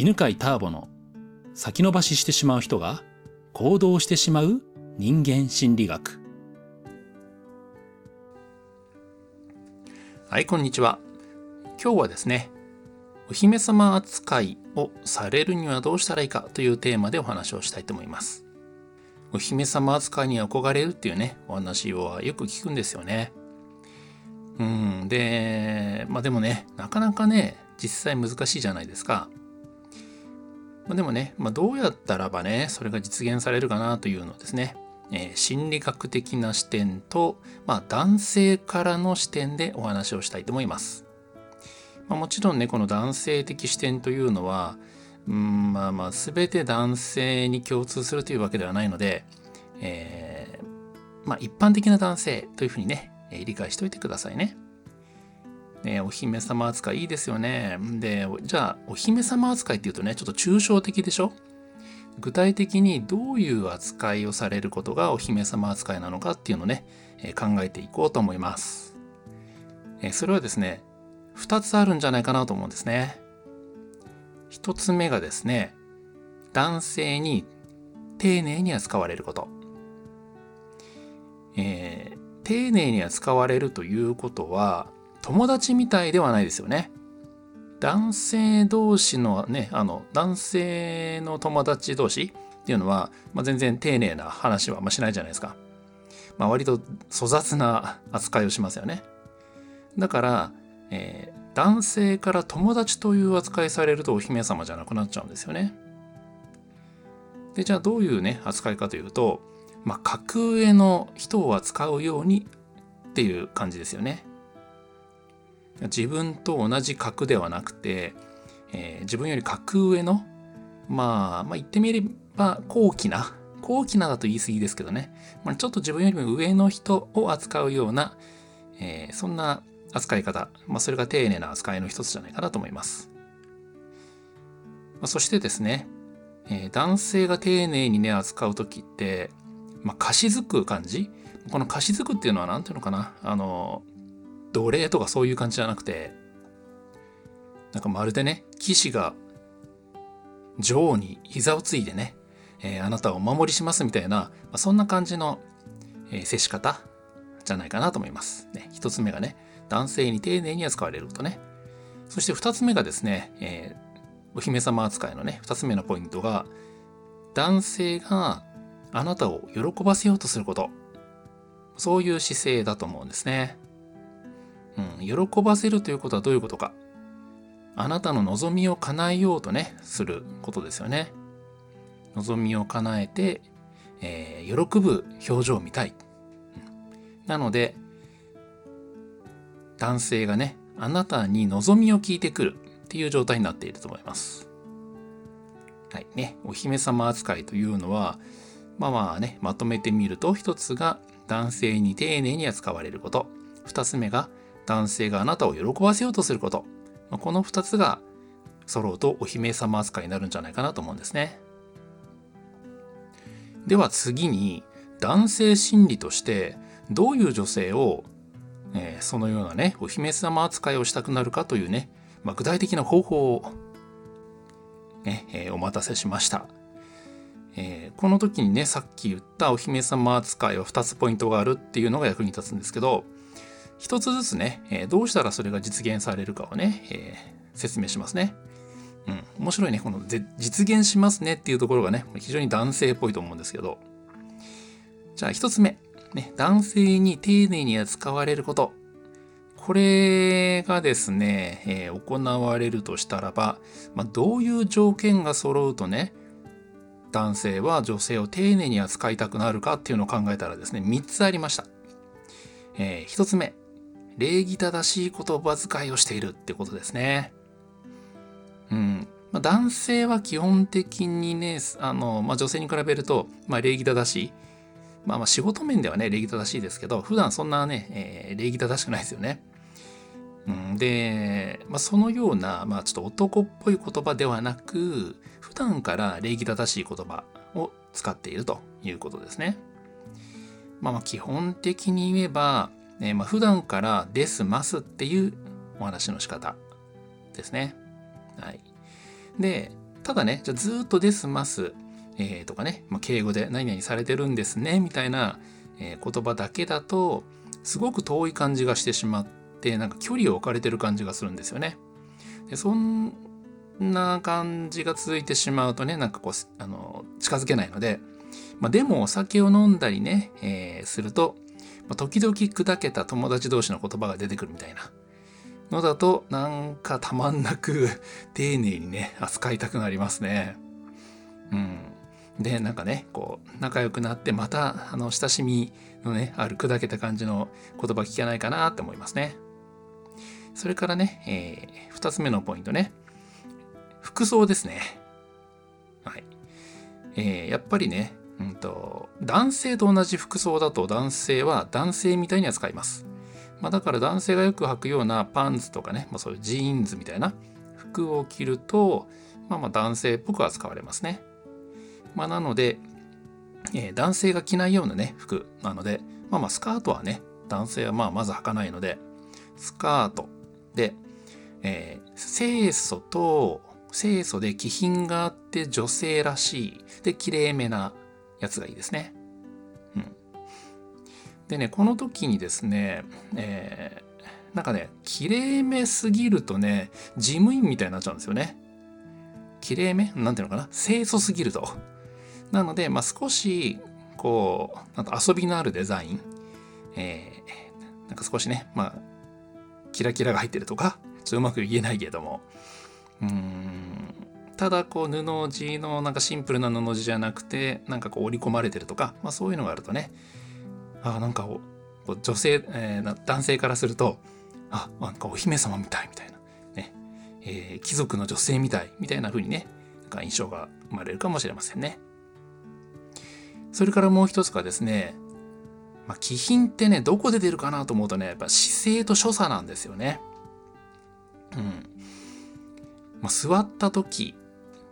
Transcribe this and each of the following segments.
犬飼ターボの先延ばししてしまう人が行動してしまう人間心理学。はいこんにちは。今日はですねお姫様扱いをされるにはどうしたらいいかというテーマでお話をしたいと思います。お姫様扱いに憧れるっていうねお話をよく聞くんですよね。うんでまあでもねなかなかね実際難しいじゃないですか。まあ、でもね、まあ、どうやったらばね、それが実現されるかなというのをですね、えー、心理学的な視点と、まあ、男性からの視点でお話をしたいと思います。まあ、もちろんね、この男性的視点というのは、うんまあまあ、全て男性に共通するというわけではないので、えー、まあ、一般的な男性というふうにね、え、理解しておいてくださいね。ね、お姫様扱いいいですよね。で、じゃあ、お姫様扱いっていうとね、ちょっと抽象的でしょ？具体的にどういう扱いをされることがお姫様扱いなのかっていうのをね、考えていこうと思います。それはですね、2つあるんじゃないかなと思うんですね。1つ目がですね、男性に丁寧に扱われること。えー、丁寧に扱われるということは、友達みたいではないですよね。男性同士のね、あの、男性の友達同士っていうのは、まあ、全然丁寧な話はましないじゃないですか。まあ、割と粗雑な扱いをしますよね。だから、えー、男性から友達という扱いされるとお姫様じゃなくなっちゃうんですよね。で、じゃあどういうね、扱いかというと、まあ、格上の人を扱うようにっていう感じですよね。自分と同じ格ではなくて、えー、自分より格上の、まあ、まあ言ってみれば高貴な、高貴なだと言い過ぎですけどね、まあ、ちょっと自分よりも上の人を扱うような、えー、そんな扱い方、まあ、それが丁寧な扱いの一つじゃないかなと思います。まあ、そしてですね、えー、男性が丁寧にね、扱う時って、まあ、貸し付く感じ？この貸し付くっていうのは何ていうのかな？あの、奴隷とかそういう感じじゃなくて、なんかまるでね、騎士が女王に膝をついてね、えー、あなたをお守りしますみたいな、まあ、そんな感じの、えー、接し方じゃないかなと思います。ね、一つ目がね、男性に丁寧に扱われることね。そして二つ目がですね、えー、お姫様扱いのね、二つ目のポイントが、男性があなたを喜ばせようとすること。そういう姿勢だと思うんですね。うん、喜ばせるということはどういうことか。あなたの望みを叶えようとね、することですよね。望みを叶えて、えー、喜ぶ表情を見たい。なので、男性がね、あなたに望みを聞いてくるっていう状態になっていると思います。はいね、お姫様扱いというのは、まあまあね、まとめてみると、一つが男性に丁寧に扱われること。二つ目が男性があなたを喜ばせようとすること。この2つが揃うとお姫様扱いになるんじゃないかなと思うんですね。では次に男性心理としてどういう女性を、えー、そのようなねお姫様扱いをしたくなるかというね、まあ、具体的な方法を、ねえー、お待たせしました。えー、この時にねさっき言ったお姫様扱いは2つポイントがあるっていうのが役に立つんですけど一つずつね、え、どうしたらそれが実現されるかをね、えー、説明しますね。うん、面白いね。この実現しますねっていうところがね、非常に男性っぽいと思うんですけど。じゃあ一つ目。ね、男性に丁寧に扱われること。これがですね、えー、行われるとしたらば、まあ、どういう条件が揃うとね、男性は女性を丁寧に扱いたくなるかっていうのを考えたらですね、3つありました。えー、1つ目、礼儀正しい言葉遣いをしているってことですね。うん。まあ、男性は基本的にね、あの、まあ、女性に比べると、まあ、礼儀正しい。まあまあ仕事面ではね、礼儀正しいですけど、普段そんなね、えー、礼儀正しくないですよね。うん、で、まあ、そのような、まあ、ちょっと男っぽい言葉ではなく、普段から礼儀正しい言葉を使っているということですね。まあ、まあ基本的に言えば、えー、まあ、普段からですますっていうお話の仕方ですね。はい。で、ただね、じゃずっとですます、えー、とかね、まあ、敬語で何々されてるんですね、みたいな、えー、言葉だけだと、すごく遠い感じがしてしまって、なんか距離を置かれてる感じがするんですよね。でそんな感じが続いてしまうとね、なんかこう、あの、近づけないので、まあ、でもお酒を飲んだりね、えー、すると、まあ、時々砕けた友達同士の言葉が出てくるみたいなのだと、なんかたまんなく 丁寧にね、扱いたくなりますね。うん。で、なんかね、こう、仲良くなって、また、あの、親しみのね、ある砕けた感じの言葉聞けないかなって思いますね。それからね、えー、二つ目のポイントね。服装ですね。はい。えー、やっぱりね、うんと、男性と同じ服装だと男性は男性みたいに扱います。まあ、だから男性がよく履くようなパンツとかね、まあ、そういうジーンズみたいな服を着ると、まあ、まあ男性っぽく扱われますね。まあ、なので、えー、男性が着ないようなね、服なので、まあまあスカートはね、男性はまあまず履かないので、スカートで、えー、清楚と清楚で気品があって女性らしい。で、綺麗めなやつがいいですね。うん。でね、この時にですね、えー、なんかね、綺麗めすぎるとね、事務員みたいになっちゃうんですよね。綺麗め？なんていうのかな？清楚すぎると。なので、まあ、少し、こう、なんか遊びのあるデザイン。えー、なんか少しね、まあ、キラキラが入ってるとか、ちょっとうまく言えないけれども、うんただこう布地のなんかシンプルな布地じゃなくてなんかこう織り込まれてるとか、まあ、そういうのがあるとねあなんかこう女性、えー、男性からするとあなんかお姫様みたいみたいなね、えー、貴族の女性みたいみたいな風にねなんか印象が生まれるかもしれませんね。それからもう一つがですね、まあ、気品ってねどこで出るかなと思うとねやっぱ姿勢と所作なんですよね。うんまあ、座った時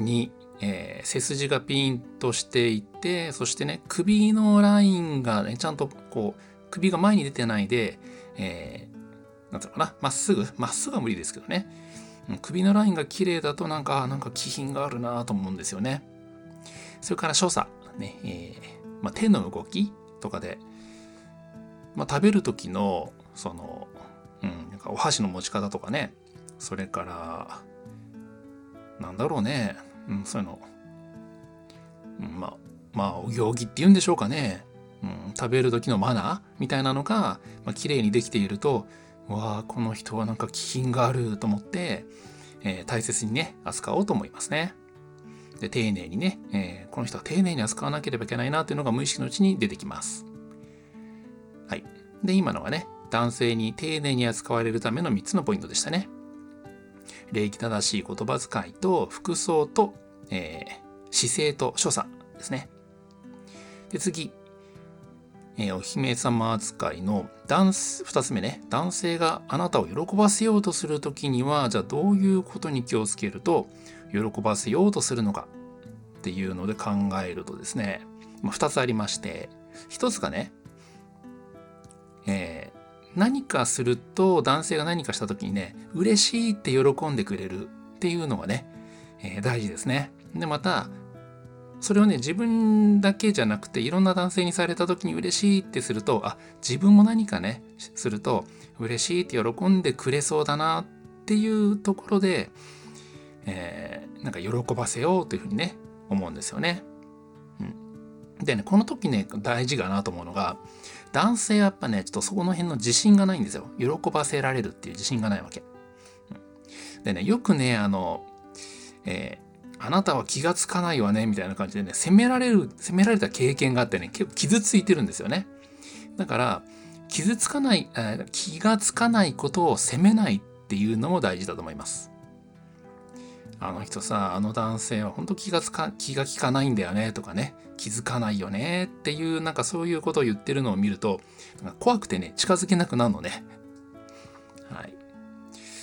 に、えー、背筋がピンとしていて、そしてね、首のラインがね、ちゃんとこう、首が前に出てないで、えー、なんていうのかな、まっすぐ、まっすぐは無理ですけどね、首のラインが綺麗だとなんか、なんか気品があるなと思うんですよね。それから所作、ね、えー、まあ、手の動きとかで、まあ、食べる時の、その、うん、なんかお箸の持ち方とかね、それから、なんだろうね、うん、そういうの、うん、まあ、まあ、お行儀って言うんでしょうかね。うん、食べる時のマナーみたいなのが、まあ、綺麗にできていると、わあ、この人はなんか気品があると思って、えー、大切にね、扱おうと思いますね。で、丁寧にね、えー、この人は丁寧に扱わなければいけないなというのが無意識のうちに出てきます。はい。で、今のがね、男性に丁寧に扱われるための3つのポイントでしたね。礼儀正しい言葉遣いと服装と、えー、姿勢と所作ですね。で、次。えー、お姫様扱いの男二つ目ね。男性があなたを喜ばせようとするときには、じゃあどういうことに気をつけると喜ばせようとするのかっていうので考えるとですね、まあ、2つありまして、1つがね、えー何かすると男性が何かした時にね嬉しいって喜んでくれるっていうのがね、えー、大事ですね。でまたそれをね自分だけじゃなくていろんな男性にされた時に嬉しいってするとあ自分も何かねすると嬉しいって喜んでくれそうだなっていうところで、えー、なんか喜ばせようというふうにね思うんですよね。でねこの時ね大事かなと思うのが男性はやっぱね、ちょっとそこの辺の自信がないんですよ。喜ばせられるっていう自信がないわけ。でね、よくね、あの、えー、あなたは気がつかないわね、みたいな感じでね、責められる、責められた経験があってね、結構傷ついてるんですよね。だから、傷つかない、えー、気がつかないことを責めないっていうのも大事だと思います。あの人さ、あの男性は本当気がつか、気が利かないんだよねとかね、気づかないよねっていう、なんかそういうことを言ってるのを見ると、怖くてね、近づけなくなるのね。はい。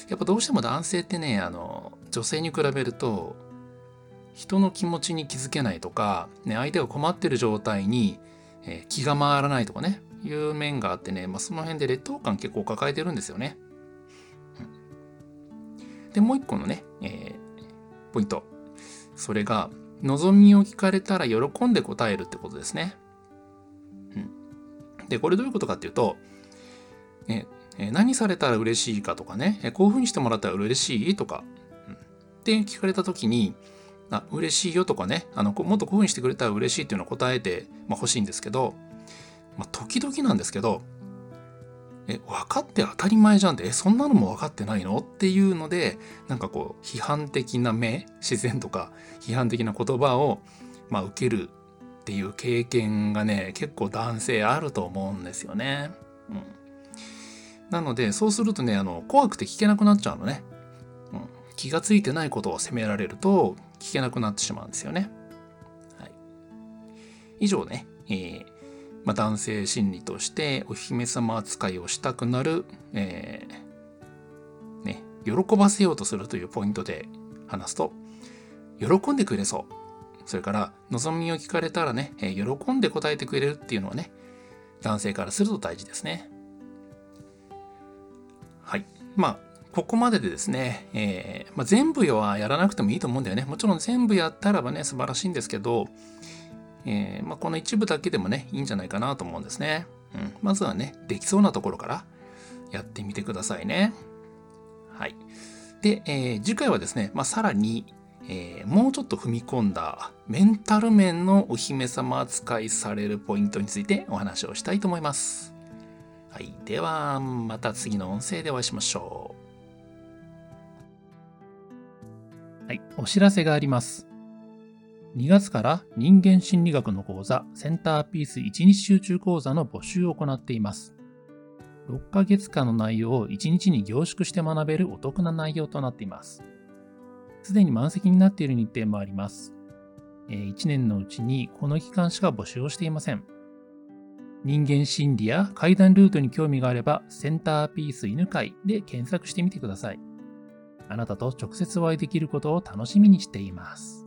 やっぱどうしても男性ってね、あの、女性に比べると、人の気持ちに気づけないとか、ね、相手が困ってる状態に、えー、気が回らないとかね、いう面があってね、まあ、その辺で劣等感結構抱えてるんですよね。うん、で、もう一個のね、えーポイント。それが望みを聞かれたら喜んで答えるってことですね。うん、でこれどういうことかっていうと、ね、何されたら嬉しいかとかね。こういうふうにしてもらったら嬉しいとか、うん、って聞かれた時にあ嬉しいよとかね。あのもっとこういうふうにしてくれたら嬉しいっていうのを答えて、まあ、欲しいんですけど、まあ、時々なんですけどえ分かって当たり前じゃんってえそんなのも分かってないの？っていうのでなんかこう批判的な目自然とか批判的な言葉を、まあ、受けるっていう経験がね結構男性あると思うんですよね。うん、なのでそうするとねあの怖くて聞けなくなっちゃうのね。うん、気がついてないことを責められると聞けなくなってしまうんですよね。はい、以上ね、えーまあ、男性心理としてお姫様扱いをしたくなる、えー、ね、喜ばせようとするというポイントで話すと、喜んでくれそう。それから、望みを聞かれたらね、えー、喜んで答えてくれるっていうのはね、男性からすると大事ですね。はい。まあ、ここまででですね、えー、まあ、全部はやらなくてもいいと思うんだよね。もちろん全部やったらばね、素晴らしいんですけど、えー、まあ、この一部だけでもね、いいんじゃないかなと思うんですね。うん、まずはね、できそうなところからやってみてくださいね。はい。で、えー、次回はですね、まあ、さらに、えー、もうちょっと踏み込んだメンタル面のお姫様扱いされるポイントについてお話をしたいと思います。はい。では、また次の音声でお会いしましょう。はい。お知らせがあります。2月から人間心理学の講座センターピース1日集中講座の募集を行っています。6ヶ月間の内容を1日に凝縮して学べるお得な内容となっています。すでに満席になっている日程もあります。1年のうちにこの期間しか募集をしていません。人間心理や階段ルートに興味があれば、センターピース犬飼で検索してみてください。あなたと直接お会いできることを楽しみにしています。